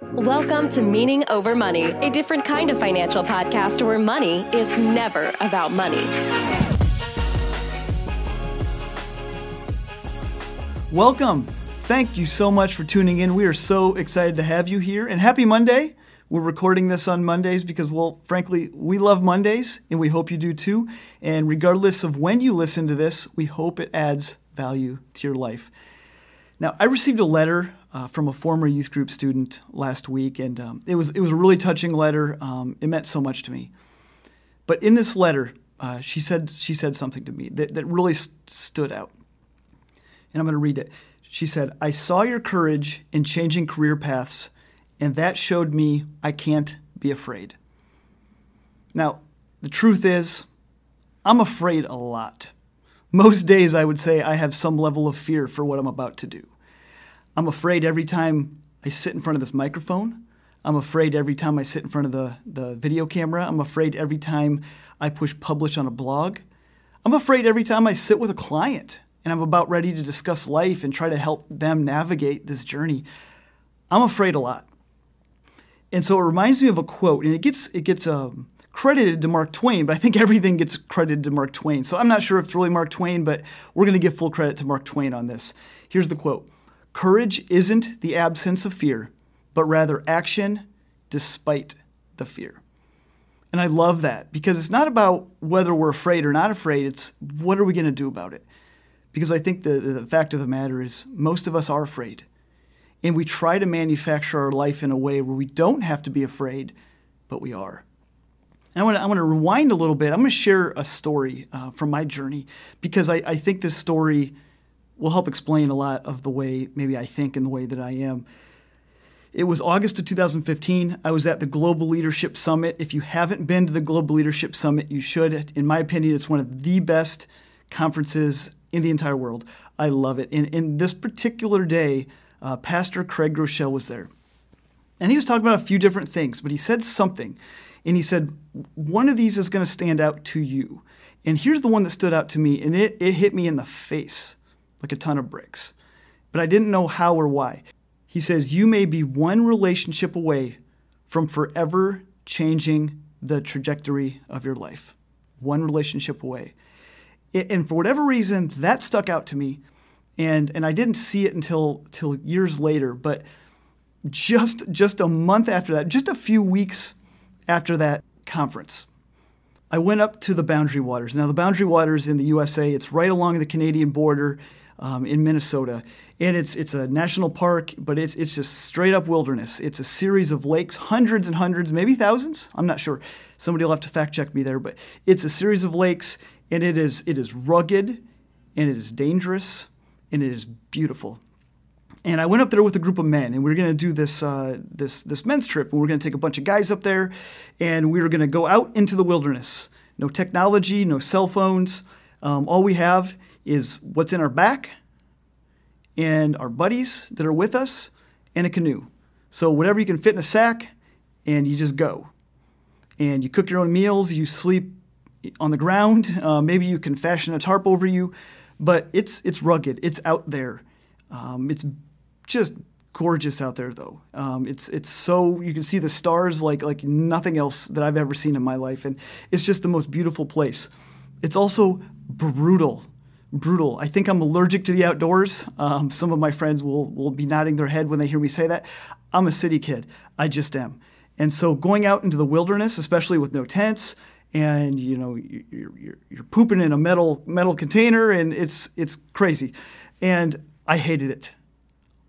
Welcome to Meaning Over Money, a different kind of financial podcast where money is never about money. Welcome. Thank you so much for tuning in. We are so excited to have you here. And happy Monday. We're recording this on Mondays because, well, frankly, we love Mondays and we hope you do too. And regardless of when you listen to this, we hope it adds value to your life. Now, I received a letter uh, from a former youth group student last week, and um, it, was, it was a really touching letter. Um, it meant so much to me. But in this letter, uh, she, said, she said something to me that, that really st- stood out. And I'm going to read it. She said, I saw your courage in changing career paths and that showed me I can't be afraid. Now, the truth is, I'm afraid a lot. Most days, I would say I have some level of fear for what I'm about to do. I'm afraid every time I sit in front of this microphone. I'm afraid every time I sit in front of the, the video camera. I'm afraid every time I push publish on a blog. I'm afraid every time I sit with a client and I'm about ready to discuss life and try to help them navigate this journey. I'm afraid a lot. And so it reminds me of a quote, and it gets it gets um, credited to Mark Twain, but I think everything gets credited to Mark Twain. So I'm not sure if it's really Mark Twain, but we're going to give full credit to Mark Twain on this. Here's the quote: "Courage isn't the absence of fear, but rather action despite the fear." And I love that because it's not about whether we're afraid or not afraid. It's what are we going to do about it? Because I think the, the fact of the matter is, most of us are afraid and we try to manufacture our life in a way where we don't have to be afraid, but we are. And I want to, rewind a little bit. I'm going to share a story uh, from my journey because I, I think this story will help explain a lot of the way maybe I think and the way that I am. It was August of 2015. I was at the Global Leadership Summit. If you haven't been to the Global Leadership Summit, you should. In my opinion, it's one of the best conferences in the entire world. I love it. And in this particular day, uh, Pastor Craig Groeschel was there. And he was talking about a few different things, but he said something. And he said, one of these is going to stand out to you. And here's the one that stood out to me, and it, it hit me in the face like a ton of bricks. But I didn't know how or why. He says, You may be one relationship away from forever changing the trajectory of your life. One relationship away. And for whatever reason, that stuck out to me and and I didn't see it until till years later. But just just a month after that, just a few weeks after that conference, I went up to the Boundary Waters. Now the Boundary Waters in the USA, it's right along the Canadian border um, in Minnesota, and it's it's a national park, but it's it's just straight up wilderness. It's a series of lakes, hundreds and hundreds, maybe thousands. I'm not sure. Somebody will have to fact check me there, but it's a series of lakes, and it is it is rugged, and it is dangerous and it is beautiful. And I went up there with a group of men, and we were going to do this uh, this this men's trip, and we are going to take a bunch of guys up there, and we were going to go out into the wilderness. No technology, no cell phones. Um, all we have is what's in our back, and our buddies that are with us, and a canoe. So whatever you can fit in a sack, and you just go. And you cook your own meals. You sleep on the ground. Uh, maybe you can fashion a tarp over you. But it's it's rugged. It's out there. Um, it's just gorgeous out there, though. Um, it's it's so you can see the stars like like nothing else that I've ever seen in my life, and it's just the most beautiful place. It's also brutal, brutal. I think I'm allergic to the outdoors. Um, some of my friends will will be nodding their head when they hear me say that. I'm a city kid. I just am. And so going out into the wilderness, especially with no tents, and you know you're, you're, you're pooping in a metal metal container and it's it's crazy and i hated it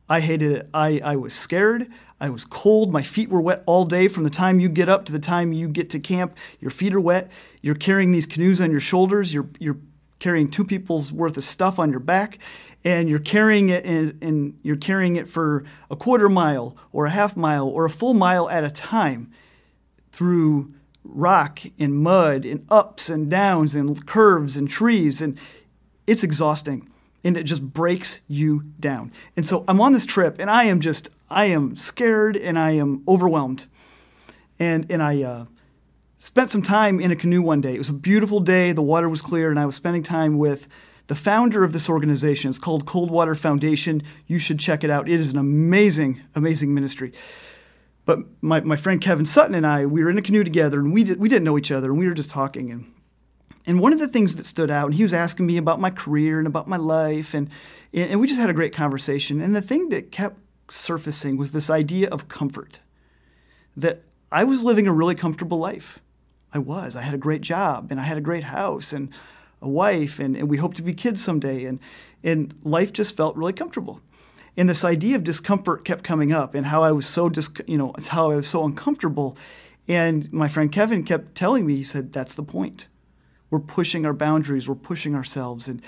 i hated it i, I was scared i was cold my feet were wet all day from the time you get up to the time you get to camp your feet are wet you're carrying these canoes on your shoulders you're, you're carrying two people's worth of stuff on your back and you're carrying it and, and you're carrying it for a quarter mile or a half mile or a full mile at a time through rock and mud and ups and downs and curves and trees and it's exhausting and it just breaks you down. And so I'm on this trip and I am just I am scared and I am overwhelmed. And and I uh, spent some time in a canoe one day. It was a beautiful day. The water was clear and I was spending time with the founder of this organization. It's called Coldwater Foundation. You should check it out. It is an amazing amazing ministry. but my, my friend Kevin Sutton and I, we were in a canoe together and we, did, we didn't know each other and we were just talking. And, and one of the things that stood out, and he was asking me about my career and about my life, and, and we just had a great conversation. And the thing that kept surfacing was this idea of comfort that I was living a really comfortable life. I was. I had a great job and I had a great house and a wife, and, and we hoped to be kids someday. And, and life just felt really comfortable. And this idea of discomfort kept coming up and how I was so dis- you know how I was so uncomfortable. And my friend Kevin kept telling me he said that's the point. We're pushing our boundaries. We're pushing ourselves. And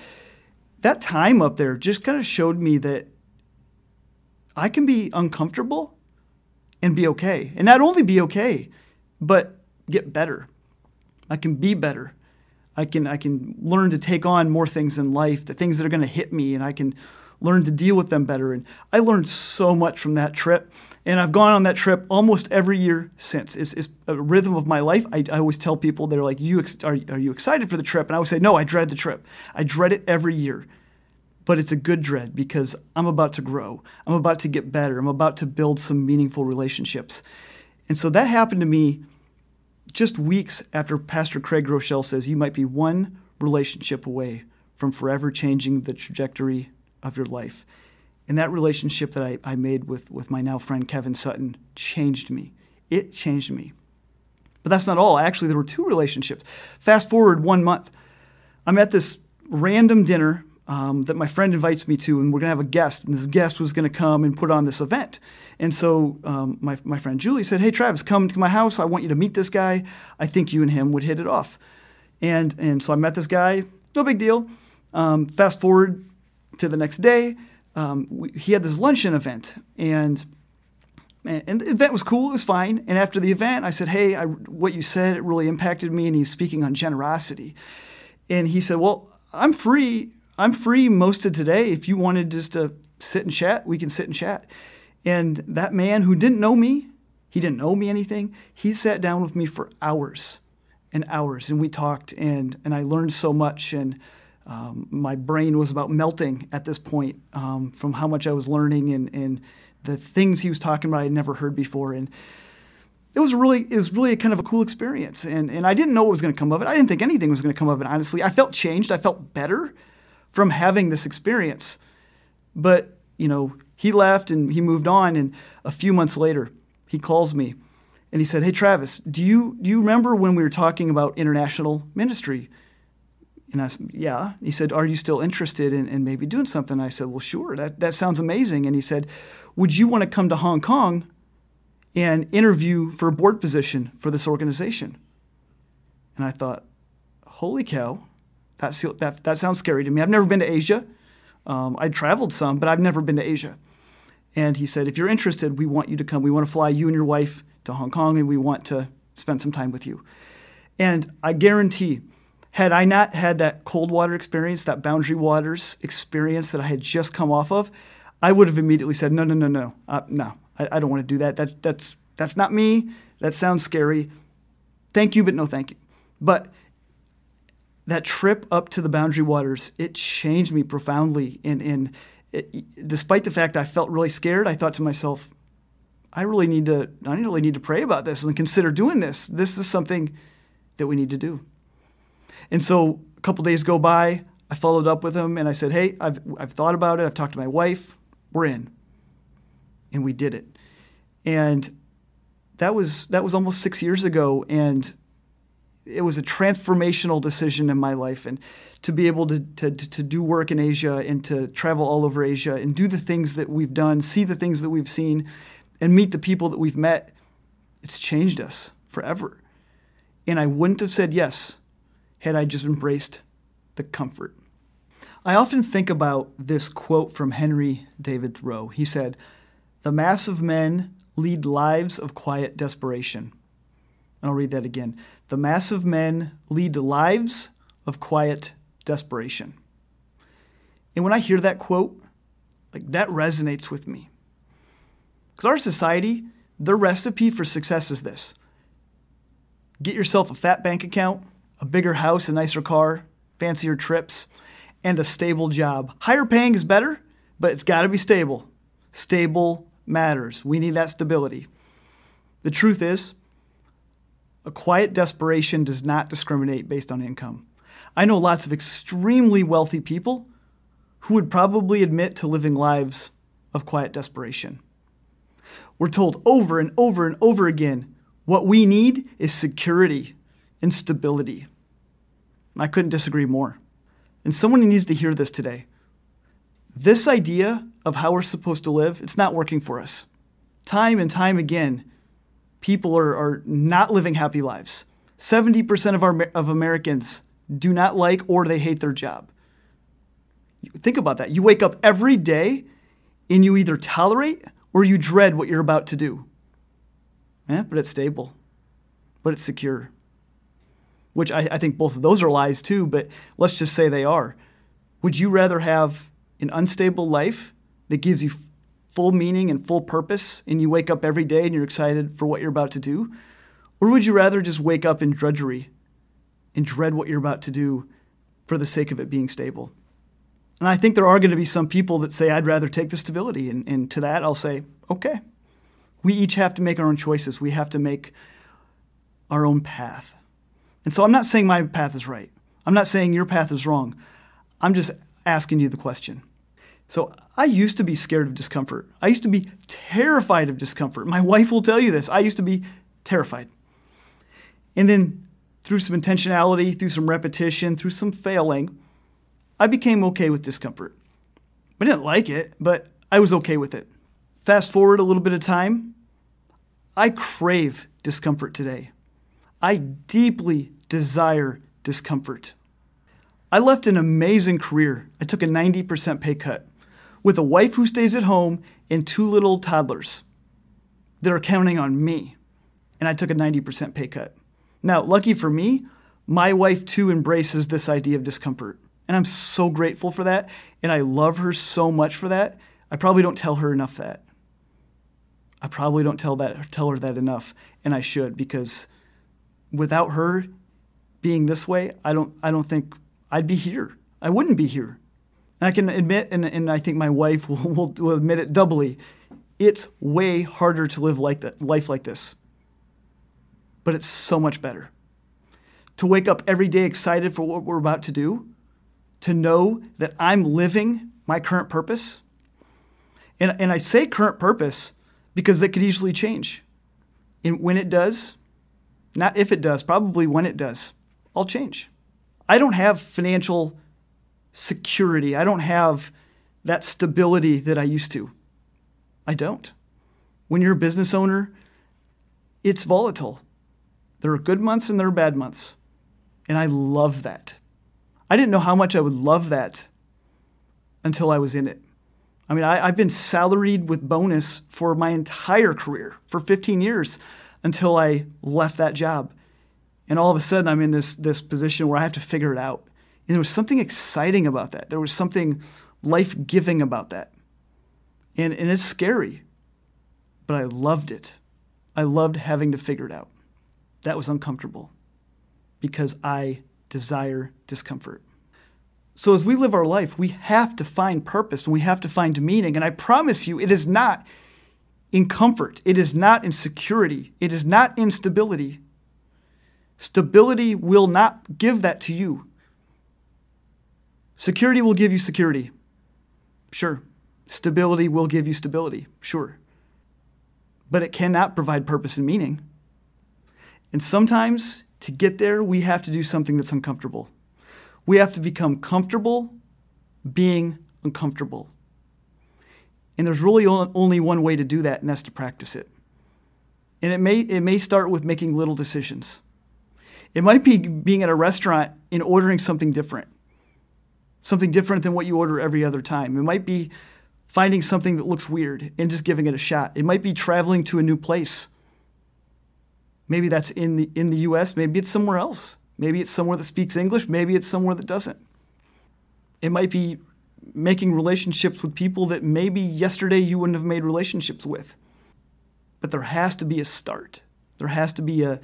that time up there just kind of showed me that I can be uncomfortable and be okay. And not only be okay but get better I can be better I can I can learn to take on more things in life the things that are going to hit me and I can learn to deal with them better. And I learned so much from that trip. And I've gone on that trip almost every year since. It's, it's a rhythm of my life. I, I always tell people, they're like, you ex- are, are you excited for the trip? And I would say, no, I dread the trip. I dread it every year. But it's a good dread because I'm about to grow. I'm about to get better. I'm about to build some meaningful relationships. And so that happened to me just weeks after Pastor Craig Groeschel says you might be one relationship away from forever changing the trajectory of your life. And that relationship that I, I made with, with my now friend Kevin Sutton changed me. It changed me. But that's not all. Actually, there were two relationships. Fast forward one month, I'm at this random dinner um, that my friend invites me to, and we're going to have a guest. And this guest was going to come and put on this event. And so um, my, my friend Julie said, Hey, Travis, come to my house. I want you to meet this guy. I think you and him would hit it off. And, and so I met this guy. No big deal. Um, fast forward to the next day, um, we, he had this luncheon event, and and the event was cool. It was fine. And after the event, I said, "Hey, I, what you said it really impacted me." And he's speaking on generosity, and he said, "Well, I'm free. I'm free most of today. If you wanted just to sit and chat, we can sit and chat." And that man who didn't know me, he didn't know me anything. He sat down with me for hours and hours, and we talked, and and I learned so much and um, my brain was about melting at this point um, from how much I was learning and, and the things he was talking about I'd never heard before. And it was really it was really kind of a cool experience. And and I didn't know what was going to come of it. I didn't think anything was going to come of it. Honestly, I felt changed. I felt better from having this experience. But you know, he left and he moved on. And a few months later, he calls me and he said, "Hey Travis, do you do you remember when we were talking about international ministry?" And I said, yeah. He said, are you still interested in, in maybe doing something? I said, well, sure. That, that sounds amazing. And he said, would you want to come to Hong Kong and interview for a board position for this organization? And I thought, holy cow, that, that, that sounds scary to me. I've never been to Asia. Um, I traveled some, but I've never been to Asia. And he said, if you're interested, we want you to come. We want to fly you and your wife to Hong Kong, and we want to spend some time with you. And I guarantee had I not had that cold water experience, that boundary waters experience that I had just come off of, I would have immediately said, no, no, no, no, uh, no, I, I, don't want to do that. that. That's that's not me. That sounds scary. Thank you, but no, thank you. But that trip up to the boundary waters, it changed me profoundly. And, and it, despite the fact I felt really scared, I thought to myself, I really need to, I really need to pray about this and consider doing this. This is something that we need to do. And so a couple days go by. I followed up with him and I said, Hey, I've, I've thought about it. I've talked to my wife. We're in. And we did it. And that was, that was almost six years ago. And it was a transformational decision in my life. And to be able to, to, to do work in Asia and to travel all over Asia and do the things that we've done, see the things that we've seen, and meet the people that we've met, it's changed us forever. And I wouldn't have said yes had I just embraced the comfort. I often think about this quote from Henry David Thoreau. He said, The mass of men lead lives of quiet desperation. And I'll read that again. The mass of men lead lives of quiet desperation. And when I hear that quote, like that resonates with me. Because our society, the recipe for success is this get yourself a fat bank account, a bigger house, a nicer car, fancier trips, and a stable job. Higher paying is better, but it's got to be stable. Stable matters. We need that stability. The truth is, a quiet desperation does not discriminate based on income. I know lots of extremely wealthy people who would probably admit to living lives of quiet desperation. We're told over and over and over again what we need is security and stability. I couldn't disagree more. And someone needs to hear this today. This idea of how we're supposed to live, it's not working for us. Time and time again, people are, are not living happy lives. 70% of, our, of Americans do not like or they hate their job. Think about that. You wake up every day and you either tolerate or you dread what you're about to do. Yeah, but it's stable, but it's secure. Which I, I think both of those are lies too, but let's just say they are. Would you rather have an unstable life that gives you full meaning and full purpose and you wake up every day and you're excited for what you're about to do? Or would you rather just wake up in drudgery and dread what you're about to do for the sake of it being stable? And I think there are going to be some people that say, I'd rather take the stability. And, and to that, I'll say, okay. We each have to make our own choices. We have to make our own path. And so I'm not saying my path is right. I'm not saying your path is wrong. I'm just asking you the question. So I used to be scared of discomfort. I used to be terrified of discomfort. My wife will tell you this. I used to be terrified. And then through some intentionality, through some repetition, through some failing, I became okay with discomfort. I didn't like it, but I was okay with it. Fast forward a little bit of time, I crave discomfort today. I deeply desire discomfort. I left an amazing career. I took a 90% pay cut with a wife who stays at home and two little toddlers that are counting on me. And I took a 90% pay cut. Now, lucky for me, my wife too embraces this idea of discomfort. And I'm so grateful for that. And I love her so much for that. I probably don't tell her enough that. I probably don't tell that tell her that enough, and I should because without her being this way, I don't I don't think I'd be here. I wouldn't be here. And I can admit, and, and I think my wife will, will, will admit it doubly, it's way harder to live like that, life like this. But it's so much better. To wake up every day excited for what we're about to do, to know that I'm living my current purpose. And, and I say current purpose because that could easily change. And when it does, not if it does, probably when it does, I'll change. I don't have financial security. I don't have that stability that I used to. I don't. When you're a business owner, it's volatile. There are good months and there are bad months. And I love that. I didn't know how much I would love that until I was in it. I mean, I, have been salaried with bonus for my entire career, for 15 years, until I left that job. And all of a sudden, I'm in this, this position where I have to figure it out. And there was something exciting about that. There was something life giving about that. And, and it's scary, but I loved it. I loved having to figure it out. That was uncomfortable because I desire discomfort. So, as we live our life, we have to find purpose and we have to find meaning. And I promise you, it is not in comfort, it is not in security, it is not in stability. Stability will not give that to you. Security will give you security. Sure. Stability will give you stability. Sure. But it cannot provide purpose and meaning. And sometimes to get there, we have to do something that's uncomfortable. We have to become comfortable being uncomfortable. And there's really only one way to do that, and that's to practice it. And it may, it may start with making little decisions. It might be being at a restaurant and ordering something different something different than what you order every other time. It might be finding something that looks weird and just giving it a shot. It might be traveling to a new place. Maybe that's in the in the US, maybe it's somewhere else. Maybe it's somewhere that speaks English, maybe it's somewhere that doesn't. It might be making relationships with people that maybe yesterday you wouldn't have made relationships with. But there has to be a start. There has to be a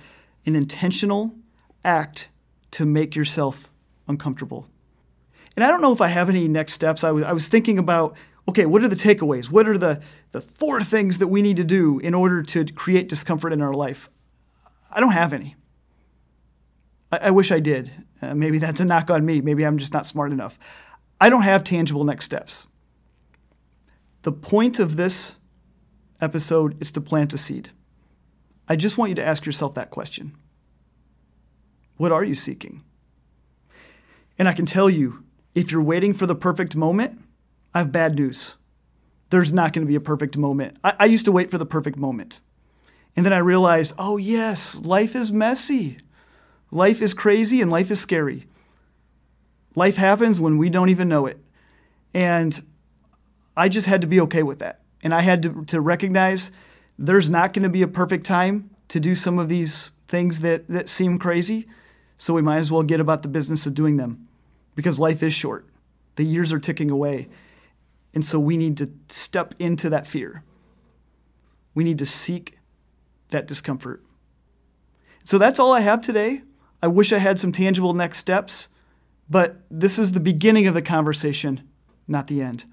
an intentional act to make yourself uncomfortable. And I don't know if I have any next steps. I was, I was thinking about okay, what are the takeaways? What are the, the four things that we need to do in order to create discomfort in our life? I don't have any. I, I wish I did. Uh, maybe that's a knock on me. Maybe I'm just not smart enough. I don't have tangible next steps. The point of this episode is to plant a seed. I just want you to ask yourself that question What are you seeking? And I can tell you, if you're waiting for the perfect moment, I have bad news. There's not going to be a perfect moment. I, I, used to wait for the perfect moment. And then I realized, oh, yes, life is messy. Life is crazy and life is scary. Life happens when we don't even know it. And I just had to be okay with that. And I had to, to recognize there's not going to be a perfect time to do some of these things that, that seem crazy. So we might as well get about the business of doing them because life is short. The years are ticking away. And so we need to step into that fear. We need to seek that discomfort. So that's all I have today. I wish I had some tangible next steps, but this is the beginning of the conversation, not the end.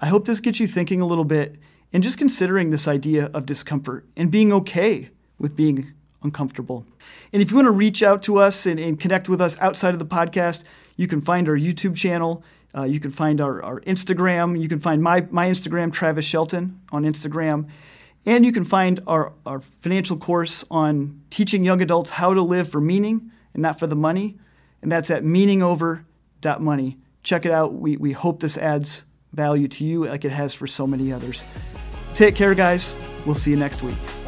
I hope this gets you thinking a little bit and just considering this idea of discomfort and being okay with being uncomfortable. And if you want to reach out to us and, and connect with us outside of the podcast, you can find our YouTube channel. Uh, you can find our, our Instagram. You can find my, my Instagram, Travis Shelton, on Instagram. And you can find our, our financial course on teaching young adults how to live for meaning and not for the money. And that's at meaningover.money. Check it out. We, we hope this adds value to you like it has for so many others. Take care, guys. We'll see you next week.